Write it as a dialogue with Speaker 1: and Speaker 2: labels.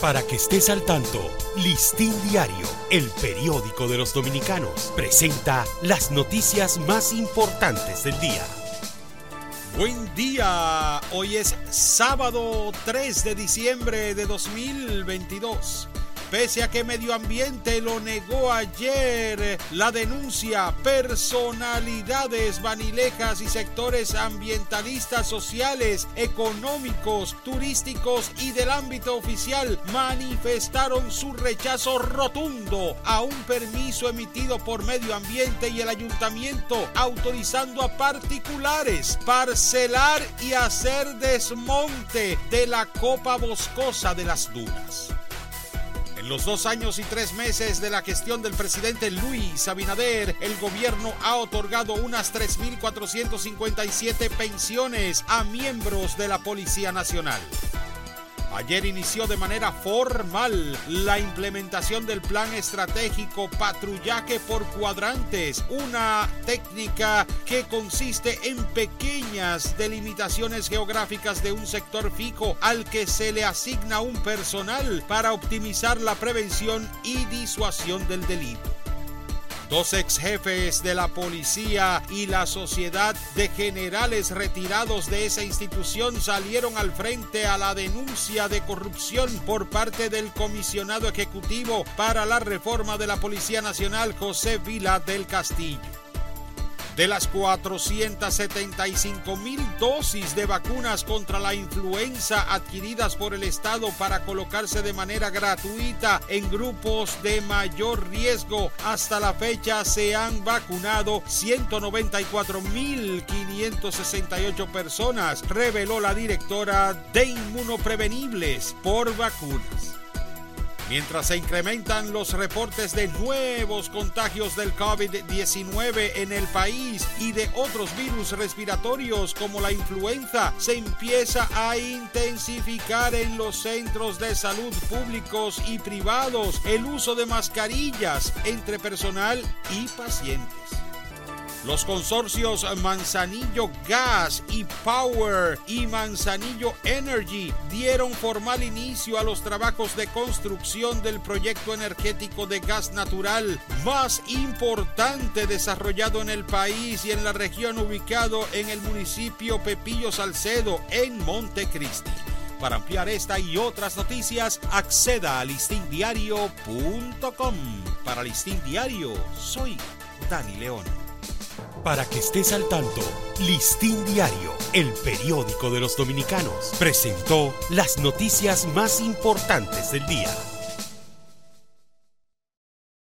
Speaker 1: Para que estés al tanto, Listín Diario, el periódico de los dominicanos, presenta las noticias más importantes del día.
Speaker 2: Buen día, hoy es sábado 3 de diciembre de 2022. Pese a que Medio Ambiente lo negó ayer, la denuncia, personalidades vanilejas y sectores ambientalistas, sociales, económicos, turísticos y del ámbito oficial manifestaron su rechazo rotundo a un permiso emitido por Medio Ambiente y el ayuntamiento autorizando a particulares parcelar y hacer desmonte de la copa boscosa de las dunas los dos años y tres meses de la gestión del presidente Luis Abinader, el gobierno ha otorgado unas 3.457 pensiones a miembros de la Policía Nacional. Ayer inició de manera formal la implementación del plan estratégico patrullaje por cuadrantes, una técnica que consiste en pequeñas delimitaciones geográficas de un sector fijo al que se le asigna un personal para optimizar la prevención y disuasión del delito. Dos ex jefes de la policía y la sociedad de generales retirados de esa institución salieron al frente a la denuncia de corrupción por parte del comisionado ejecutivo para la reforma de la Policía Nacional José Vila del Castillo. De las 475 mil dosis de vacunas contra la influenza adquiridas por el Estado para colocarse de manera gratuita en grupos de mayor riesgo, hasta la fecha se han vacunado 194 mil 568 personas, reveló la directora de Inmunoprevenibles por vacunas. Mientras se incrementan los reportes de nuevos contagios del COVID-19 en el país y de otros virus respiratorios como la influenza, se empieza a intensificar en los centros de salud públicos y privados el uso de mascarillas entre personal y pacientes. Los consorcios Manzanillo Gas y Power y Manzanillo Energy dieron formal inicio a los trabajos de construcción del proyecto energético de gas natural más importante desarrollado en el país y en la región ubicado en el municipio Pepillo Salcedo en Montecristi. Para ampliar esta y otras noticias, acceda a listindiario.com. Para Listín Diario, soy Dani León.
Speaker 1: Para que estés al tanto, Listín Diario, el periódico de los dominicanos, presentó las noticias más importantes del día.